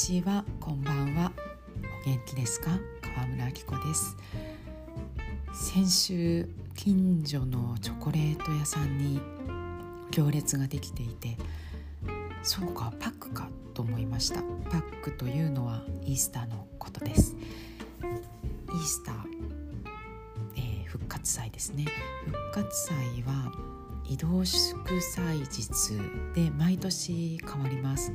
ちは。こんばんは。お元気ですか？川村明子です。先週近所のチョコレート屋さんに行列ができていてそうかパックかと思いました。パックというのはイースターのことです。イースター、えー、復活祭ですね。復活祭は移動祝祭日で毎年変わります。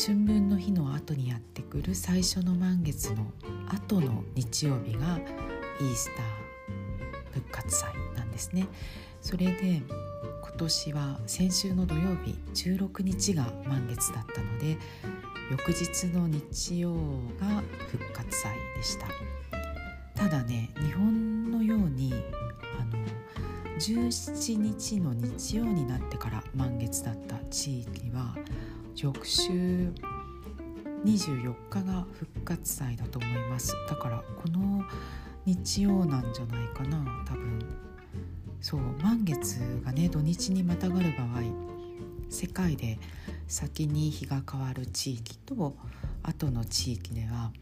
春分の日の後にやってくる最初の満月の後の日曜日がイースター復活祭なんですね。それで今年は先週の土曜日16日が満月だったので翌日の日曜が復活祭でした。ただね日本のようにあの17日の日曜になってから満月だった地域は翌週24日が復活祭だと思いますだからこの日曜なんじゃないかな多分そう満月がね土日にまたがる場合世界で先に日が変わる地域と後の地域では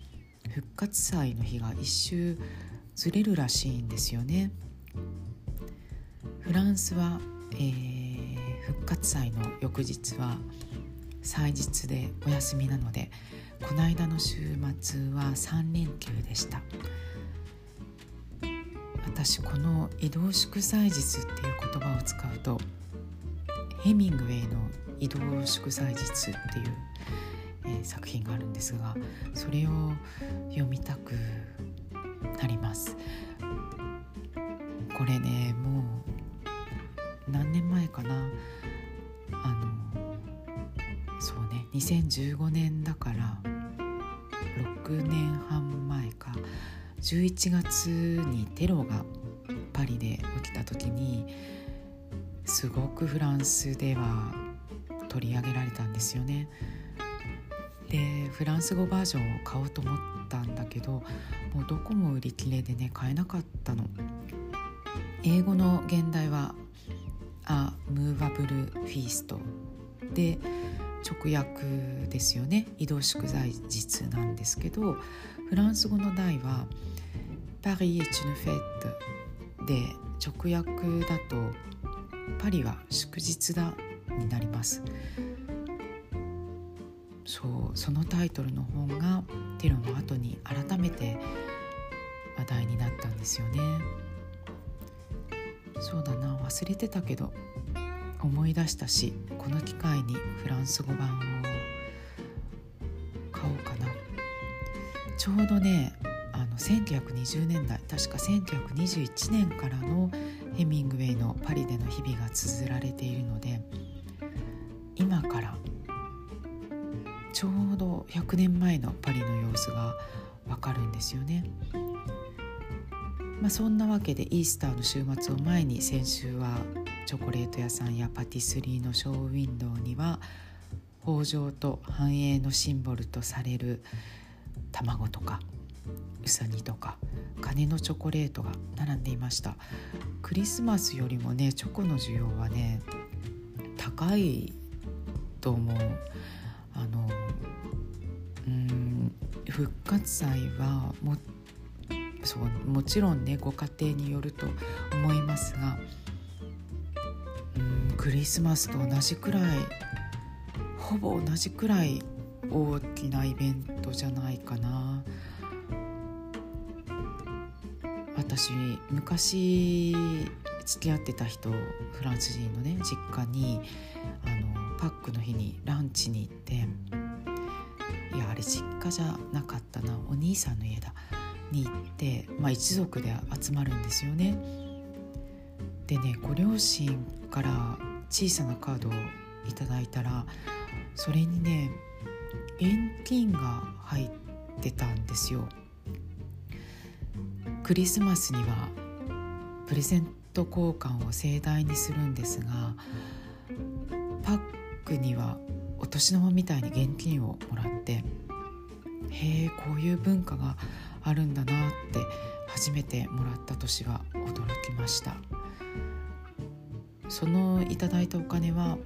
復活祭の日が一周ずれるらしいんですよね。フランスは、えー、復活祭の翌日は祭日でお休みなのでこの間の週末は3連休でした。私この移動祝祭日っていう言葉を使うとヘミングウェイの「移動祝祭日」っていう、えー、作品があるんですがそれを読みたくなります。これねもう何年前かな？2015年だから6年半前か11月にテロがパリで起きた時にすごくフランスでは取り上げられたんですよね。でフランス語バージョンを買おうと思ったんだけどもうどこも売り切れでね買えなかったの。英語の現代は「A Movable Feast」で直訳ですよね。移動祝祭日なんですけどフランス語の題は「パリ est une fête」で直訳だと「パリは祝日だ」になります。そうそのタイトルの本がテロの後に改めて話題になったんですよね。そうだな忘れてたけど。思い出したしこの機会にフランス語版を買おうかなちょうどねあの1920年代確か1921年からのヘミングウェイのパリでの日々が綴られているので今からちょうど100年前のパリの様子がわかるんですよね。まあ、そんなわけでイースターの週末を前に先週はチョコレート屋さんやパティスリーのショーウィンドウには豊穣と繁栄のシンボルとされる卵とかうさぎとか鐘のチョコレートが並んでいました。クリスマスよりもねチョコの需要はね高いと思う。あのうん復活祭はもそうもちろんねご家庭によると思いますがクリスマスと同じくらいほぼ同じくらい大きなイベントじゃないかな。私昔付き合ってた人フランス人のね実家にあのパックの日にランチに行っていやあれ実家じゃなかったな。お兄さんの家だ。に行って、まあ、一族で集まるんですよね。でねご両親から小さなカードをいただいたらそれにね現金が入ってたんですよ。クリスマスにはプレゼント交換を盛大にするんですがパックにはお年玉みたいに現金をもらってへえこういう文化があるんだなって初めてもらった年は驚きましたそのいただいたお金は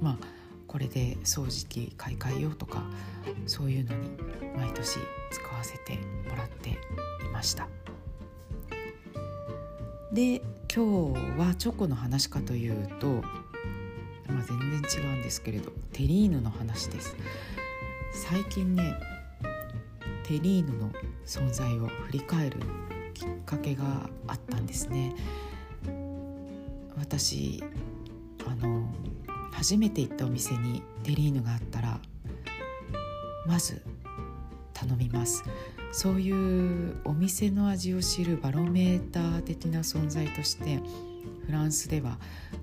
まあこれで掃除機買い替えようとかそういうのに毎年使わせてもらっていました。で今日はチョコの話かというと、まあ、全然違うんですけれどテリーヌの話です。最近ねテリーヌの存在を振り返るきっかけがあったんですね。私あの初めて行ったお店にテリーヌがあったらまず頼みます。そういうお店の味を知るバロメーター的な存在としてフランスでは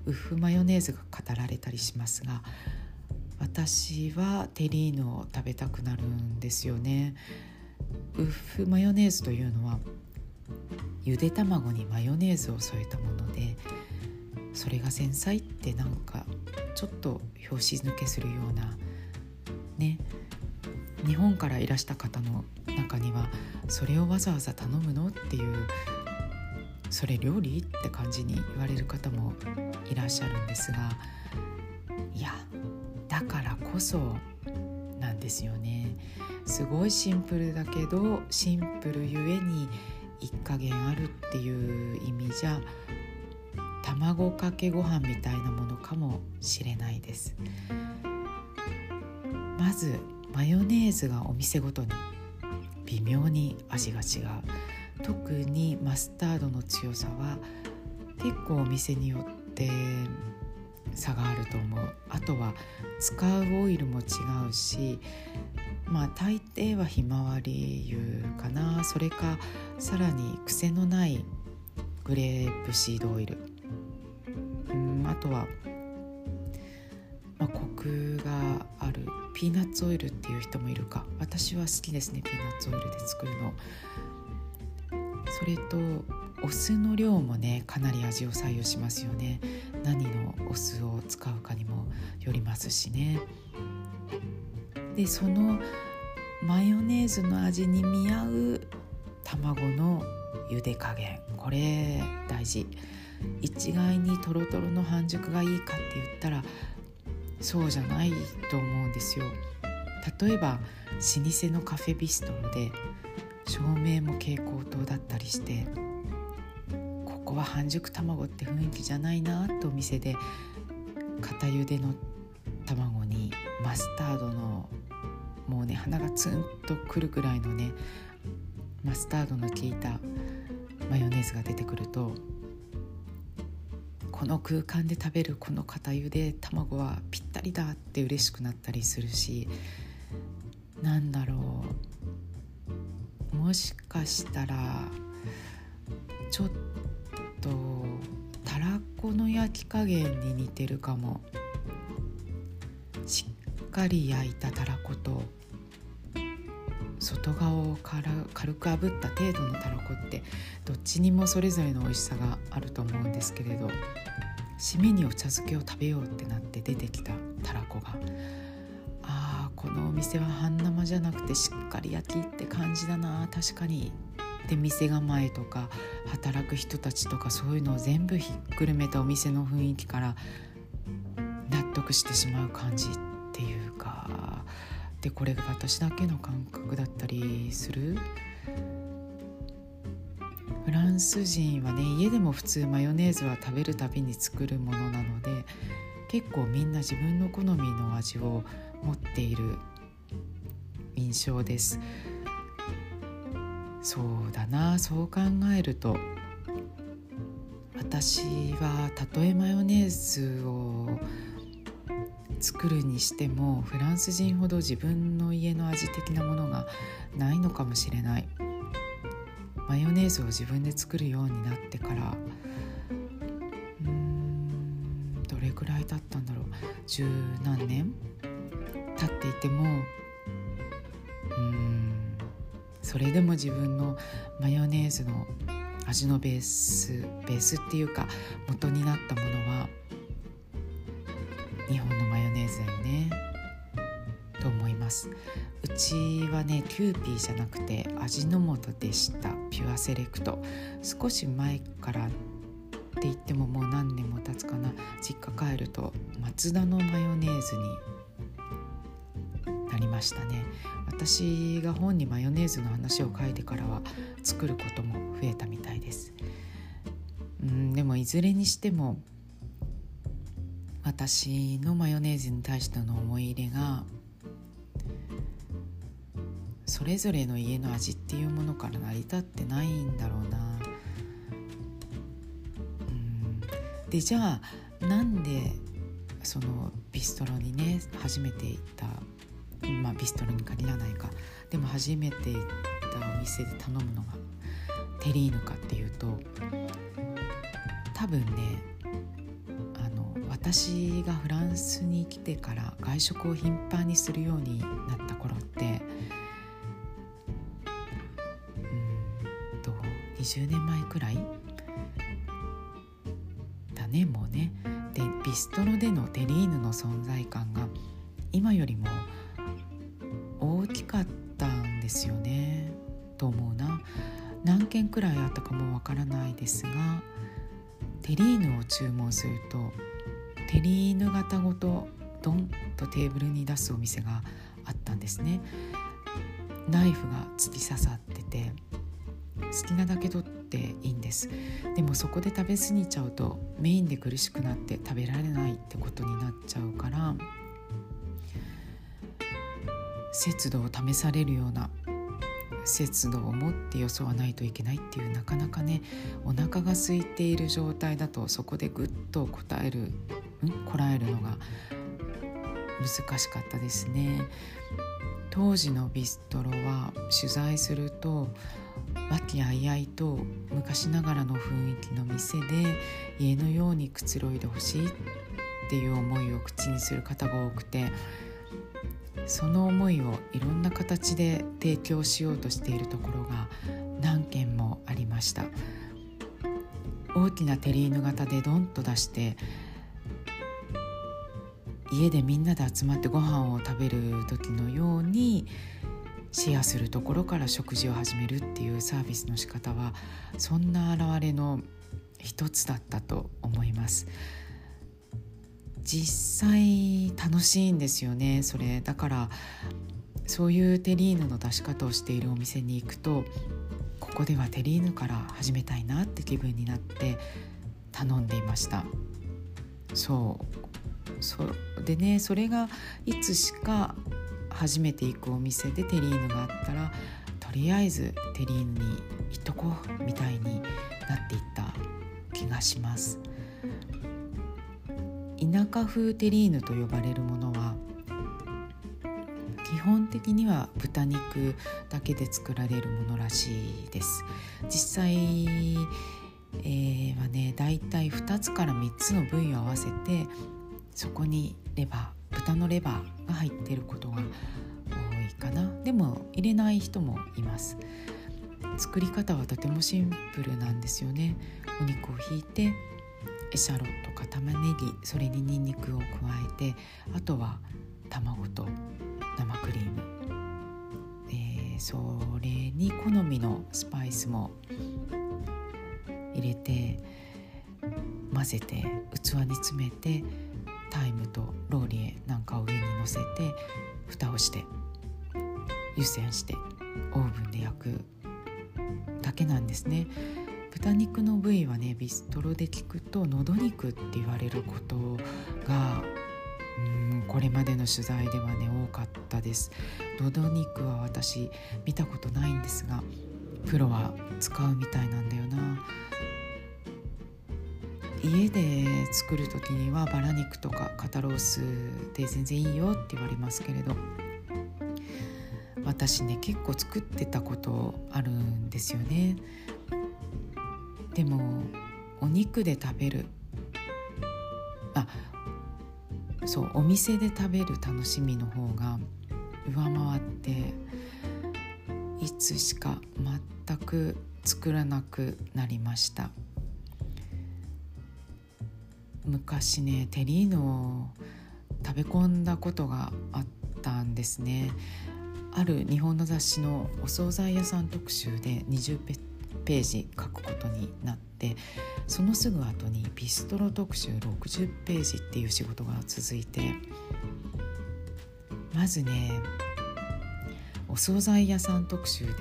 ウッフマヨネーズが語られたりしますが私はテリーヌを食べたくなるんですよね。ウフマヨネーズというのはゆで卵にマヨネーズを添えたものでそれが繊細ってなんかちょっと拍子抜けするようなね。日本からいらした方の中にはそれをわざわざ頼むのっていうそれ料理って感じに言われる方もいらっしゃるんですがいやだからこそなんですよね。すごいシンプルだけどシンプルゆえに一加減あるっていう意味じゃ卵かけご飯みたいなものかもしれないです。まずマヨネーズがお店ごとに微妙に味が違う。特にマスタードの強さは結構お店によって差があると思う。あとは使うオイルも違うしまあ大抵はひまわり油かな。それかさらに癖のないグレープシードオイル。とは、まあ、コクがあるピーナッツオイルっていう人もいるか。私は好きですねピーナッツオイルで作るの。それとお酢の量もねかなり味を左右しますよね。何のお酢を使うかにもよりますしね。でそのマヨネーズの味に見合う卵の茹で加減。これ大事。一概にとろとろの半熟がいいかって言ったらそうじゃないと思うんですよ。例えば老舗のカフェビストロで照明も蛍光灯だったりしてここは半熟卵って雰囲気じゃないなとお店で片茹での卵にマスタードのもうね鼻がツンとくるぐらいのねマスタードの効いたマヨネーズが出てくるとこの空間で食べるこの片茹で卵はぴったりだって嬉しくなったりするしなんだろう。もしかしたらちょっとたらこの焼き加減に似てるかも。しっかり焼いたたらこと外側を軽く炙った程度のたらこってどっちにもそれぞれの美味しさがあると思うんですけれど締めにお茶漬けを食べようってなって出てきたたらこがあーこのお店は半生じゃなくてしっかり焼きって感じだな。確かに。で店構えとか働く人たちとかそういうのを全部ひっくるめたお店の雰囲気から納得してしまう感じっていうか。でこれが私だけの感覚だったりする？フランス人はね家でも普通マヨネーズは食べるたびに作るものなので結構みんな自分の好みの味を持っている印象です。そうだなそう考えると私はたとえマヨネーズを作るにしてもフランス人ほど自分の家の味的なものがないのかもしれない。マヨネーズを自分で作るようになってからうーんどれくらい経ったんだろう。十何年経っていてもうーんそれでも自分のマヨネーズの味のベースベースっていうか元になったものは日本のマヨネーズだよね。と思います。うちはねキューピーじゃなくて味の素でした。ピュアセレクト。少し前からって言ってももう何年も経つかな。実家帰ると松田のマヨネーズになりましたね。私が本にマヨネーズの話を書いてからは作ることも増えたみたいです。うんでもいずれにしても私のマヨネーズに対しての思い入れがそれぞれの家の味っていうものから成り立ってないんだろうな。うん。でじゃあなんでそのビストロにね初めて行ったまあビストロに限らないか。でも初めて行ったお店で頼むのがテリーヌかっていうと多分ね私がフランスに来てから外食を頻繁にするようになった頃ってうんと20年前くらいだねもうね。でビストロでのテリーヌの存在感が今よりも大きかったんですよねと思うな。何件くらいあったかもわからないですがテリーヌを注文するとテリーヌ型ごとドンとテーブルに出すお店があったんですね。ナイフが突き刺さってて好きなだけ取っていいんです。でもそこで食べ過ぎちゃうとメインで苦しくなって食べられないってことになっちゃうから節度を試されるような節度を持ってよそわないといけないっていうなかなかねお腹が空いている状態だとそこでぐっと答えるこらえるのが難しかったですね。当時のビストロは取材すると和気あいあいと昔ながらの雰囲気の店で家のようにくつろいでほしいっていう思いを口にする方が多くてその思いをいろんな形で提供しようとしているところが何件もありました大きなテリーヌ型でドンと出して家でみんなで集まってご飯を食べる時のようにシェアするところから食事を始めるっていうサービスの仕方はそんな現れの一つだったと思います。実際楽しいんですよねそれ。だからそういうテリーヌの出し方をしているお店に行くとここではテリーヌから始めたいなって気分になって頼んでいました。そう。そでねそれがいつしか初めて行くお店でテリーヌがあったらとりあえずテリーヌに行っとこうみたいになっていった気がします。田舎風テリーヌと呼ばれるものは基本的には豚肉だけで作られるものらしいです実際、えー、はねだいたい2つから3つの部位を合わせてそこにレバー豚のレバーが入っていることが多いかな。でも入れない人もいます。作り方はとてもシンプルなんですよね。お肉をひいてエシャロットか玉ねぎそれにニンニクを加えてあとは卵と生クリーム、えー、それに好みのスパイスも入れて混ぜて器に詰めてタイムとローリエなんかを上にのせて蓋をして湯煎してオーブンで焼くだけなんですね。豚肉の部位はねビストロで聞くと喉肉って言われることがうんこれまでの取材ではね多かったです喉肉は私見たことないんですがプロは使うみたいなんだよな家で作る時にはバラ肉とか肩ロースで全然いいよって言われますけれど私ね結構作ってたことあるんですよね。でもお肉で食べるあそうお店で食べる楽しみの方が上回っていつしか全く作らなくなりました。昔ねテリーヌを食べ込んだことがあったんですね。ある日本の雑誌のお惣菜屋さん特集で20ペページ書くことになってそのすぐ後にビストロ特集60ページっていう仕事が続いてまずねお惣菜屋さん特集で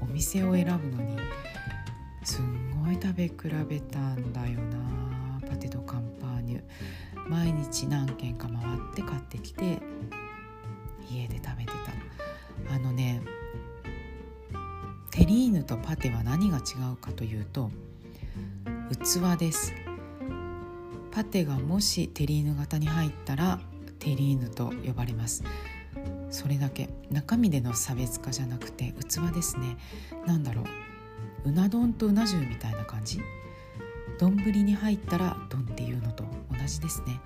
お店を選ぶのにすんごい食べ比べたんだよな。パテ・ド・カンパーニュ。毎日何軒か回って買ってきて家で食べてた。あのねテリーヌとパテは何が違うかというと器です。パテがもしテリーヌ型に入ったらテリーヌと呼ばれます。それだけ。中身での差別化じゃなくて器ですね。何だろう。うな丼とうな重みたいな感じ？丼に入ったら丼っていうのと同じですね。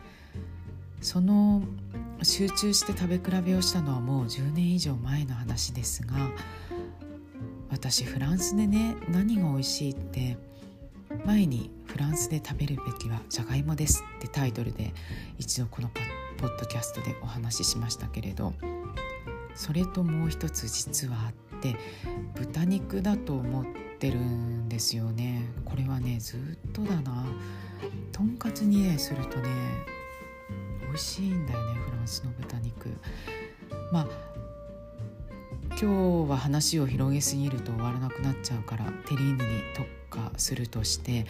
その集中して食べ比べをしたのはもう10年以上前の話ですが私フランスでね何が美味しいって前に「フランスで食べるべきはじゃがいもです」ってタイトルで一度このポッドキャストでお話ししましたけれどそれともう一つ実はあって豚肉だと思ってるんですよね。これはねずっとだな。とんかつにねするとね美味しいんだよねフランスの豚肉。まあ今日は話を広げすぎると終わらなくなっちゃうからテリーヌに特化するとして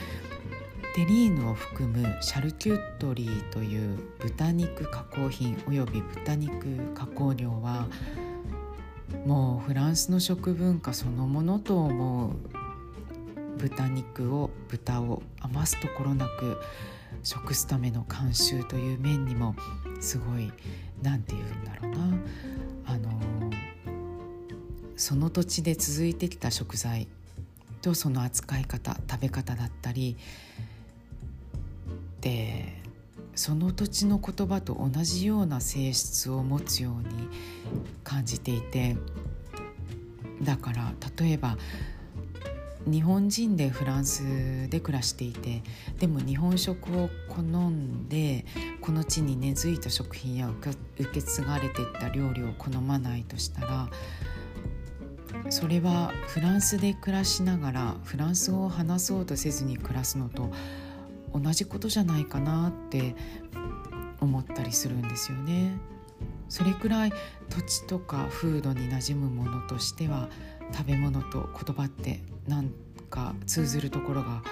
テリーヌを含むシャルキュットリーという豚肉加工品および豚肉加工料はもうフランスの食文化そのものと思う豚肉を豚を余すところなく食すための慣習という面にもすごい何て言うんだろうな。あのその土地で続いてきた食材とその扱い方食べ方だったりでその土地の言葉と同じような性質を持つように感じていてだから例えば日本人でフランスで暮らしていてでも日本食を好んでこの地に根付いた食品や受け継がれていった料理を好まないとしたらそれはフランスで暮らしながらフランス語を話そうとせずに暮らすのと同じことじゃないかなって思ったりするんですよね。それくらい土地とか風土に馴染むものとしては食べ物と言葉ってなんか通ずるところが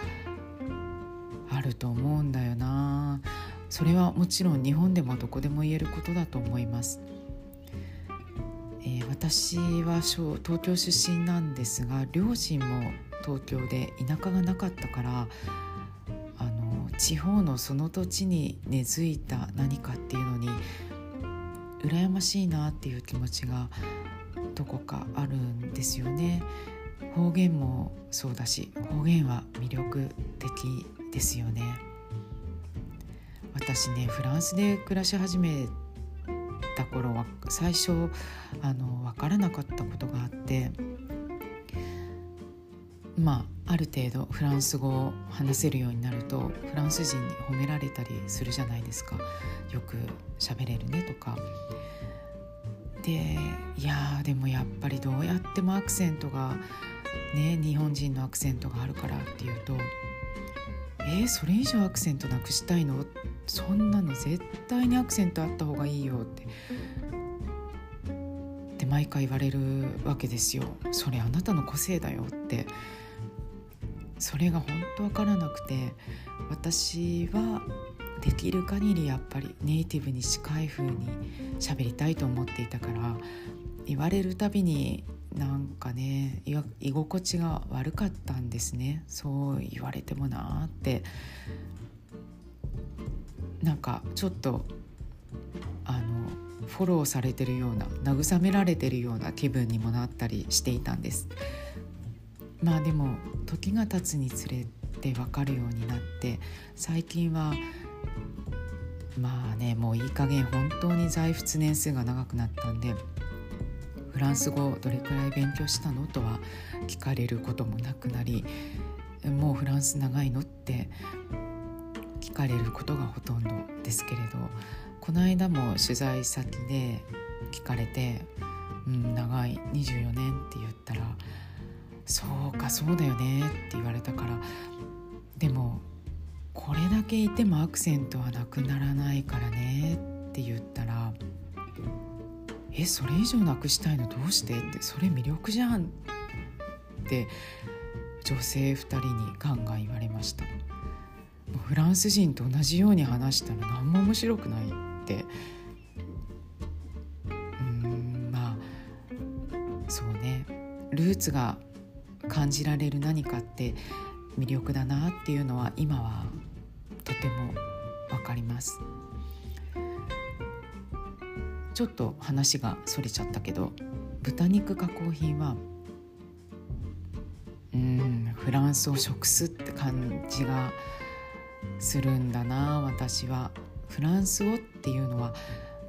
あると思うんだよなそれはもちろん日本でもどこでも言えることだと思います、えー、私は東京出身なんですが両親も東京で田舎がなかったから地方のその土地に根付いた何かっていうのに羨ましいなっていう気持ちがどこかあるんですよね。方言もそうだし方言は魅力的ですよね。私ねフランスで暮らし始めた頃は最初あの分からなかったことがあってまあある程度フランス語を話せるようになるとフランス人に褒められたりするじゃないですか。よく喋れるねとか。でいやでもやっぱりどうやってもアクセントがね日本人のアクセントがあるからっていうとえー、それ以上アクセントなくしたいの？そんなの絶対にアクセントあった方がいいよって。って毎回言われるわけですよ。それあなたの個性だよって。それが本当わからなくて私はできる限りやっぱりネイティブに近い風に喋りたいと思っていたから言われるたびになんかね居心地が悪かったんですね。そう言われてもなーって。なんかちょっとあのフォローされてるような慰められてるような気分にもなったりしていたんです。まあでも時が経つにつれて分かるようになって最近はまあねもういい加減本当に在仏年数が長くなったんでフランス語どれくらい勉強したのとは聞かれることもなくなりもうフランス長いのって聞かれることがほとんどですけれどこの間も取材先で聞かれて「うん長い24年」って言ったら「そうかそうだよね」って言われたから。でもこれだけいてもアクセントはなくならないからねって言ったら「えそれ以上なくしたいのどうして?」って「それ魅力じゃん」って女性2人にガンガン言われましたフランス人と同じように話したら何も面白くないって。うんまあそうね。ルーツが感じられる何かって魅力だなっていうのは今はとても分かりますちょっと話がそれちゃったけど豚肉加工品はうんフランスを食すって感じがするんだな私は。フランス語っていうのは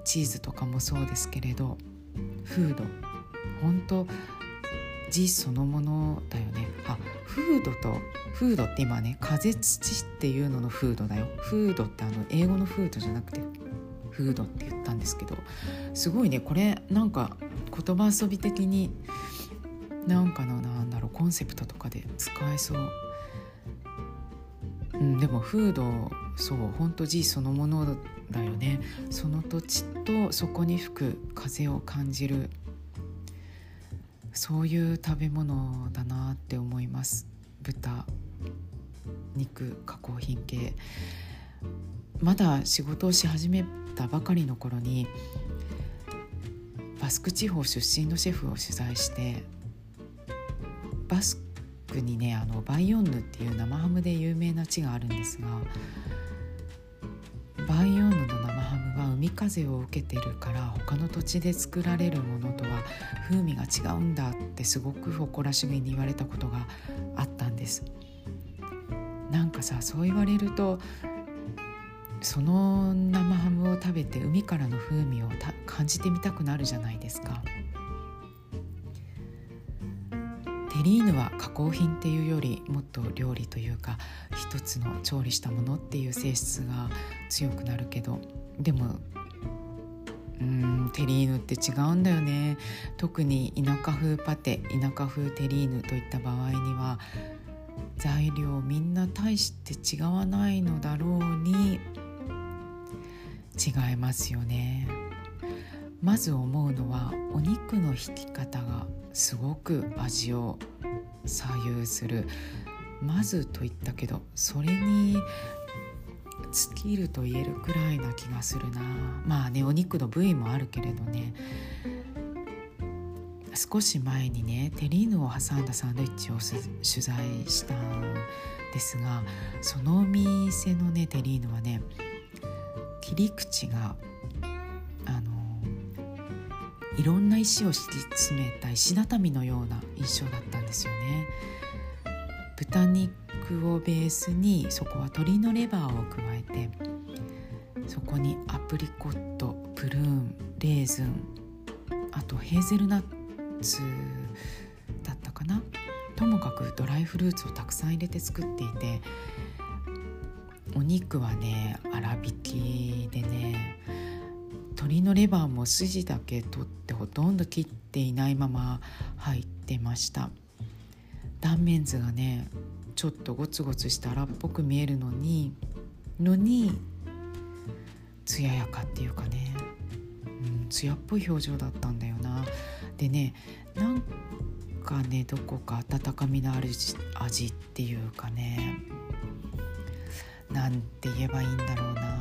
チーズとかもそうですけれどフード本当字そのものだよね。あフードとフードって今ね風土っていうののフードだよ。フードってあの英語のフードじゃなくてフードって言ったんですけどすごいねこれなんか言葉遊び的になんかのなんだろうコンセプトとかで使えそう、うん、でもフードそう本当字そのものだよね。その土地とそこに吹く風を感じるそういう食べ物だなって思います。豚肉加工品系。まだ仕事をし始めたばかりの頃にバスク地方出身のシェフを取材してバスクにねあのバイオンヌっていう生ハムで有名な地があるんですがバイオンヌのは海風を受けてるから他の土地で作られるものとは風味が違うんだってすごく誇らしげに言われたことがあったんですなんかさそう言われるとその生ハムを食べて海からの風味を感じてみたくなるじゃないですか。テリーヌは加工品っていうよりもっと料理というか一つの調理したものっていう性質が強くなるけどでもうんテリーヌって違うんだよね。特に田舎風パテ田舎風テリーヌといった場合には材料みんな大して違わないのだろうに違いますよね。まず思うのはお肉の引き方がすごく味を左右する。まずと言ったけどそれに尽きると言えるくらいな気がするな。まあねお肉の部位もあるけれどね。少し前にねテリーヌを挟んだサンドイッチを取材したんですがそのお店のねテリーヌはね切り口があのいろんな石を敷き詰めた石畳のような印象だったんですよね。豚肉をベースにそこは鶏のレバーを加えてそこにアプリコットプルーンレーズンあとヘーゼルナッツだったかな。ともかくドライフルーツをたくさん入れて作っていてお肉はね粗挽きでね鶏のレバーも筋だけ取ってほとんど切っていないまま入ってました。断面図がねちょっとゴツゴツした粗っぽく見えるのにのに艶やかっていうかね、うん、艶っぽい表情だったんだよな。でねなんかねどこか温かみのある味っていうかねなんて言えばいいんだろうな。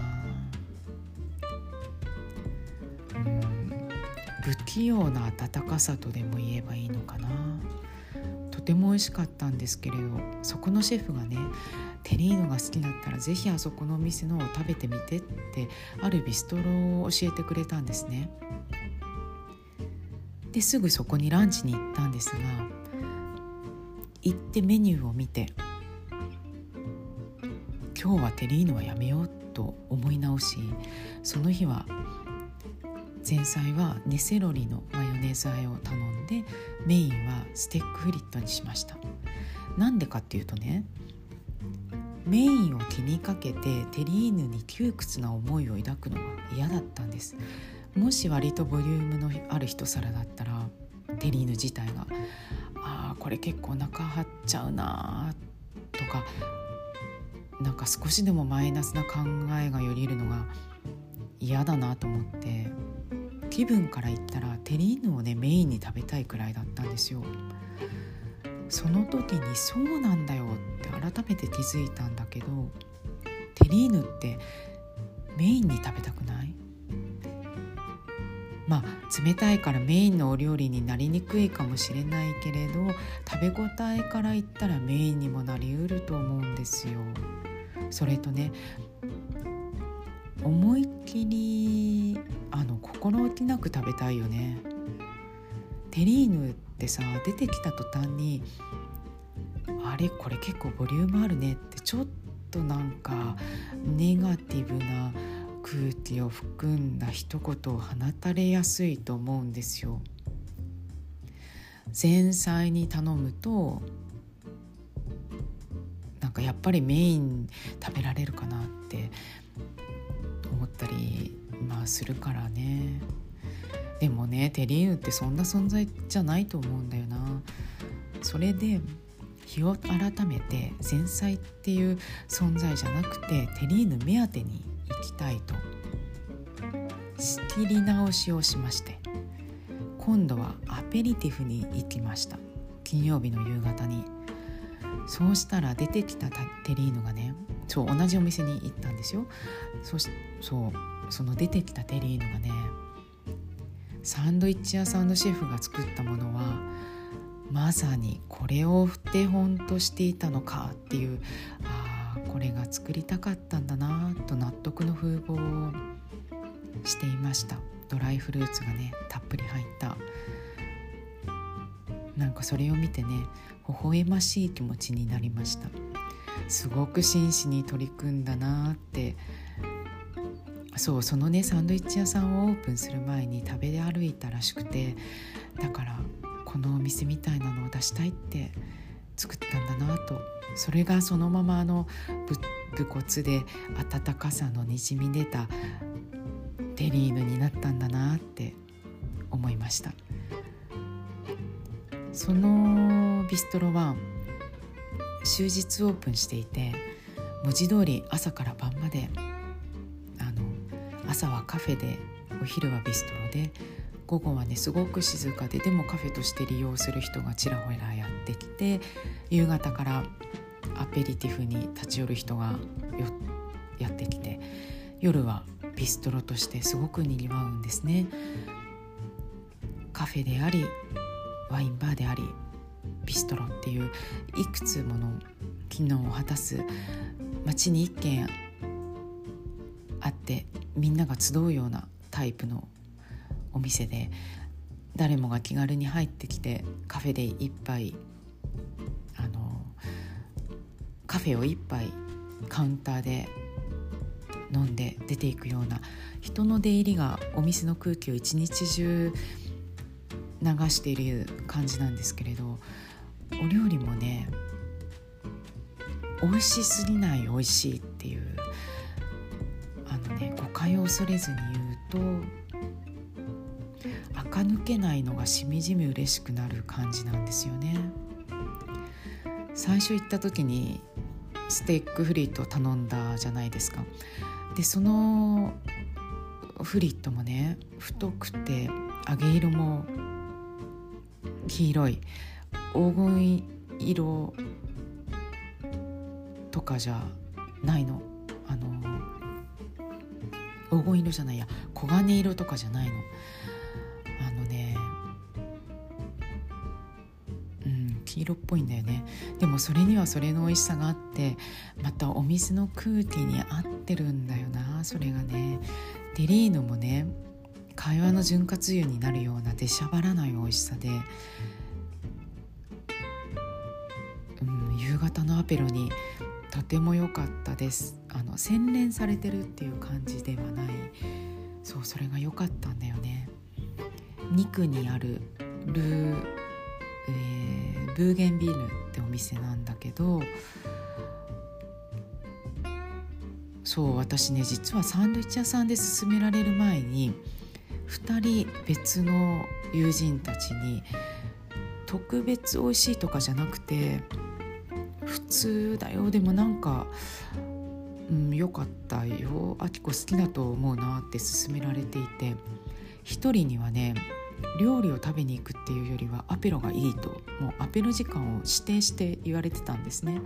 うん不器用な温かさとでも言えばいいのかな。とても美味しかったんですけれどそこのシェフがねテリーヌが好きだったら是非あそこのお店のを食べてみてってあるビストロを教えてくれたんですね。ですぐそこにランチに行ったんですが行ってメニューを見て今日はテリーヌはやめようと思い直しその日は前菜はネセロリのマヨネーズ和えを頼んでメインはステックフリットにしました。なんでかっていうとねメインを気にかけてテリーヌに窮屈な思いを抱くのが嫌だったんです。もし割とボリュームのある一皿だったらテリーヌ自体があーこれ結構お腹張っちゃうなとかなんか少しでもマイナスな考えがよぎるのが嫌だなと思って気分から言ったらテリーヌをねメインに食べたいくらいだったんですよ。その時にそうなんだよって改めて気づいたんだけどテリーヌってメインに食べたくない？まあ冷たいからメインのお料理になりにくいかもしれないけれど食べ応えから言ったらメインにもなりうると思うんですよ。それとね思いっきりあの心置きなく食べたいよね。テリーヌってさ出てきた途端にあれこれ結構ボリュームあるねってちょっとなんかネガティブな空気を含んだ一言を放たれやすいと思うんですよ。前菜に頼むとなんかやっぱりメイン食べられるかなってったりまあするからね。でもねテリーヌってそんな存在じゃないと思うんだよな。それで日を改めて前菜っていう存在じゃなくてテリーヌ目当てに行きたいと仕切り直しをしまして今度はアペリティフに行きました。金曜日の夕方に。そうしたら出てきたテリーヌがねそう同じお店に行ったんですよ。そしそうその出てきたテリーヌがねサンドイッチ屋さんのシェフが作ったものはまさにこれを手本としていたのかっていうあこれが作りたかったんだなと納得の風貌をしていました。ドライフルーツがねたっぷり入った。なんかそれを見てね微笑ましい気持ちになりました。すごく真摯に取り組んだなって。そうそのねサンドイッチ屋さんをオープンする前に食べ歩いたらしくてだからこのお店みたいなのを出したいって作ったんだなと。それがそのままあの武骨で温かさのにじみ出たテリーヌになったんだなって思いました。そのビストロは終日オープンしていて文字通り朝から晩まであの朝はカフェでお昼はビストロで午後はねすごく静かででもカフェとして利用する人がちらほらやってきて夕方からアペリティフに立ち寄る人がやってきて夜はビストロとしてすごくにぎわうんですね。カフェでありワインバーでありビストロっていういくつもの機能を果たす街に一軒あってみんなが集うようなタイプのお店で誰もが気軽に入ってきてカフェで一杯あのカフェを一杯カウンターで飲んで出ていくような人の出入りがお店の空気を一日中流している感じなんですけれどお料理もね美味しすぎない美味しいっていうあのね誤解を恐れずに言うと垢抜けないのがしみじみ嬉しくなる感じなんですよね。最初行った時にステックフリットを頼んだじゃないですか。でそのフリットもね太くて揚げ色も黄色い黄金色とかじゃないの？あの黄金色じゃないや黄金色とかじゃないの。あのねうん黄色っぽいんだよね。でもそれにはそれの美味しさがあってまたお水の空気に合ってるんだよなそれがね。テリーヌもね会話の潤滑油になるような出しゃばらない美味しさで、うん、夕方のアペロにとても良かったです。あの洗練されてるっていう感じではない。そうそれが良かったんだよね。肉にあるルー、えー、ブーゲンビールってお店なんだけどそう私ね実はサンドイッチ屋さんで勧められる前に2人別の友人たちに特別美味しいとかじゃなくて普通だよ。でもなんかうんよかったよ。あきこ好きだと思うなって勧められていて。一人にはね料理を食べに行くっていうよりはアペロがいいと。もうアペロ時間を指定して言われてたんですね。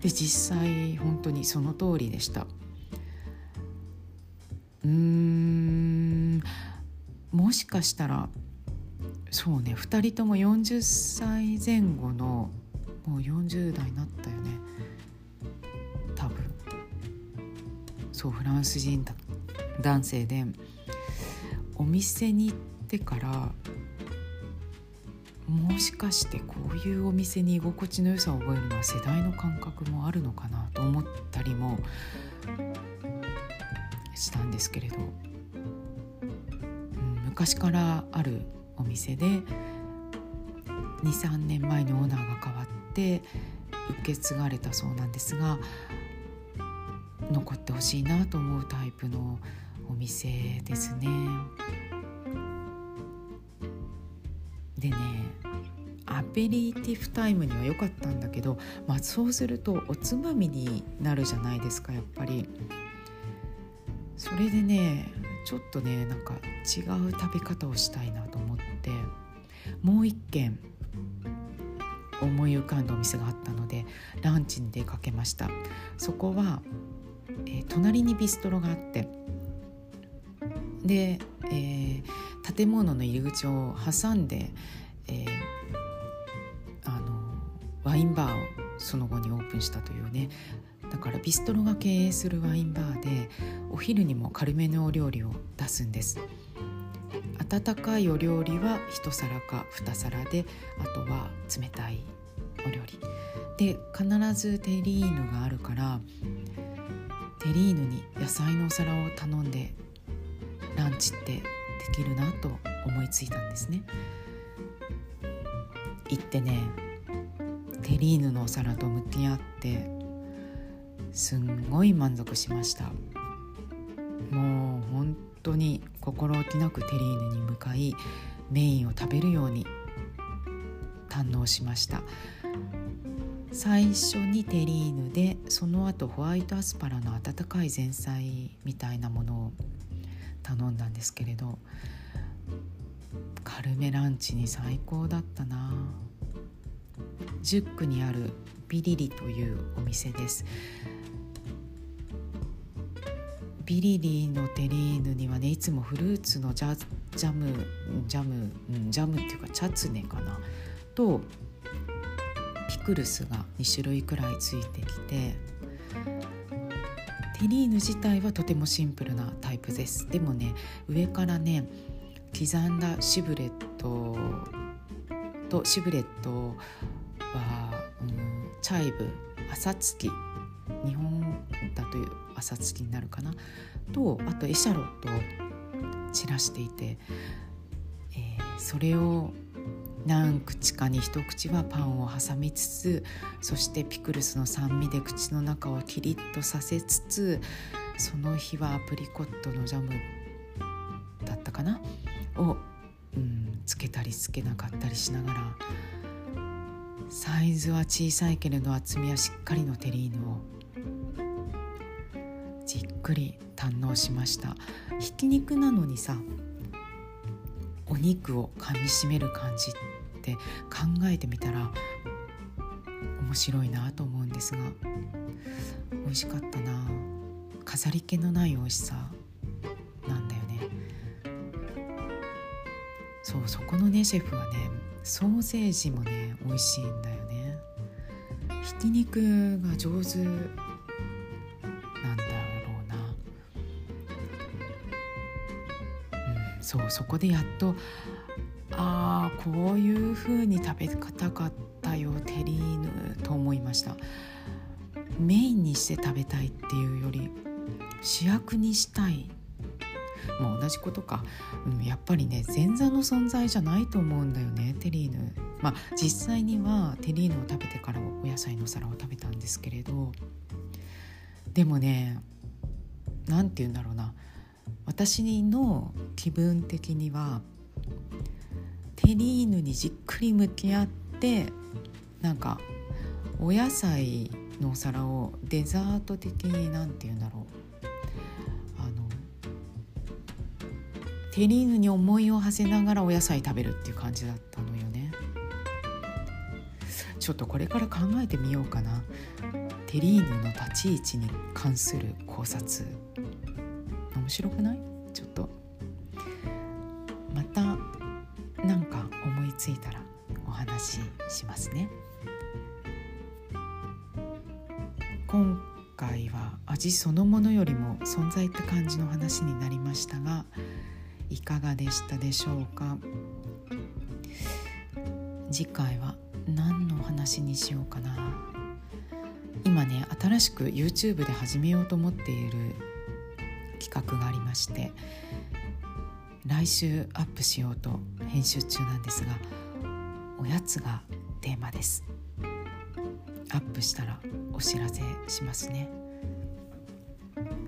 で実際本当にその通りでした。うーん。もしかしたらそうね2人とも40歳前後のもう40代になったよね。多分。そうフランス人男性で。お店に行ってからもしかしてこういうお店に居心地の良さを覚えるのは世代の感覚もあるのかなと思ったりもしたんですけれど、昔からあるお店で23年前にオーナーが変わって受け継がれたそうなんですが残ってほしいなと思うタイプのお店ですね。でねアペリティフタイムには良かったんだけど、まあ、そうするとおつまみになるじゃないですかやっぱり。それでねちょっとねなんか違う食べ方をしたいなと思ってもう一軒思い浮かんだお店があったのでランチに出かけました。そこは、えー、隣にビストロがあってで、えー、建物の入り口を挟んで、えー、あのワインバーをその後にオープンしたというねだからビストロが経営するワインバーでお昼にも軽めのお料理を出すんです。温かいお料理は1皿か2皿であとは冷たいお料理。で必ずテリーヌがあるからテリーヌに野菜のお皿を頼んでランチってできるなと思いついたんですね。行ってねテリーヌのお皿と向き合ってすんごい満足しました。もう本当に心置きなくテリーヌに向かいメインを食べるように堪能しました。最初にテリーヌでその後ホワイトアスパラの温かい前菜みたいなものを頼んだんですけれど軽めランチに最高だったな。ジュックにあるビリリというお店です。ビリリのテリーヌにはねいつもフルーツのジャジャムジャム、うん、ジャムっていうかチャツネかな。とピクルスが2種類くらいついてきてテリーヌ自体はとてもシンプルなタイプです。でもね上からね刻んだシブレットとシブレットは、うん、チャイブ朝月日本だという朝月になるかな。とあとエシャロットを散らしていて、えー、それを何口かに一口はパンを挟みつつそしてピクルスの酸味で口の中をキリッとさせつつその日はアプリコットのジャムだったかな？を、うん、つけたりつけなかったりしながらサイズは小さいけれど厚みはしっかりのテリーヌをくり堪能しました。ひき肉なのにさお肉をかみしめる感じって考えてみたら面白いなと思うんですが美味しかったな。飾り気のない美味しさなんだよね。そうそこのねシェフはねソーセージもね美味しいんだよね。ひき肉が上手そうそこでやっとああこういう風に食べ方かったよテリーヌと思いました。メインにして食べたいっていうより主役にしたい。まあ同じことか、うん、やっぱりね前座の存在じゃないと思うんだよねテリーヌ。まあ実際にはテリーヌを食べてからお野菜の皿を食べたんですけれどでもね何て言うんだろうな。私の気分的にはテリーヌにじっくり向き合ってなんかお野菜のお皿をデザート的に何て言うんだろう。あのテリーヌに思いを馳せながらお野菜食べるっていう感じだったのよね。ちょっとこれから考えてみようかな。テリーヌの立ち位置に関する考察。面白くない？ちょっと。また何か思いついたらお話ししますね。今回は味そのものよりも存在って感じの話になりましたがいかがでしたでしょうか？次回は何の話にしようかな。今ね新しく YouTube で始めようと思っている企画がありまして来週アップしようと編集中なんですがおやつがテーマです。アップしたらお知らせしますね。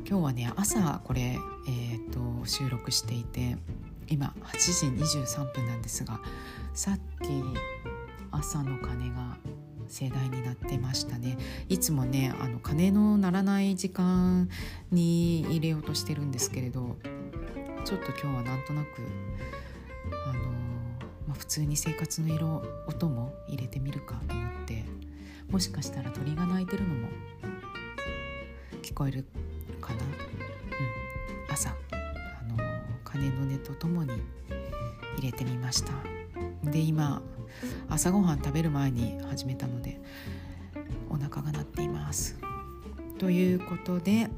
今日はね朝これ、えーと、収録していて今8時23分なんですがさっき朝の鐘が盛大になってましたね。いつもねあの鐘の鳴らない時間に入れようとしてるんですけれどちょっと今日はなんとなくあの、まあ、普通に生活の色音も入れてみるかと思ってもしかしたら鳥が鳴いてるのも聞こえるかな、うん、朝あの鐘の音とともに入れてみました。で今朝ごはん食べる前に始めたのでお腹が鳴っています。ということで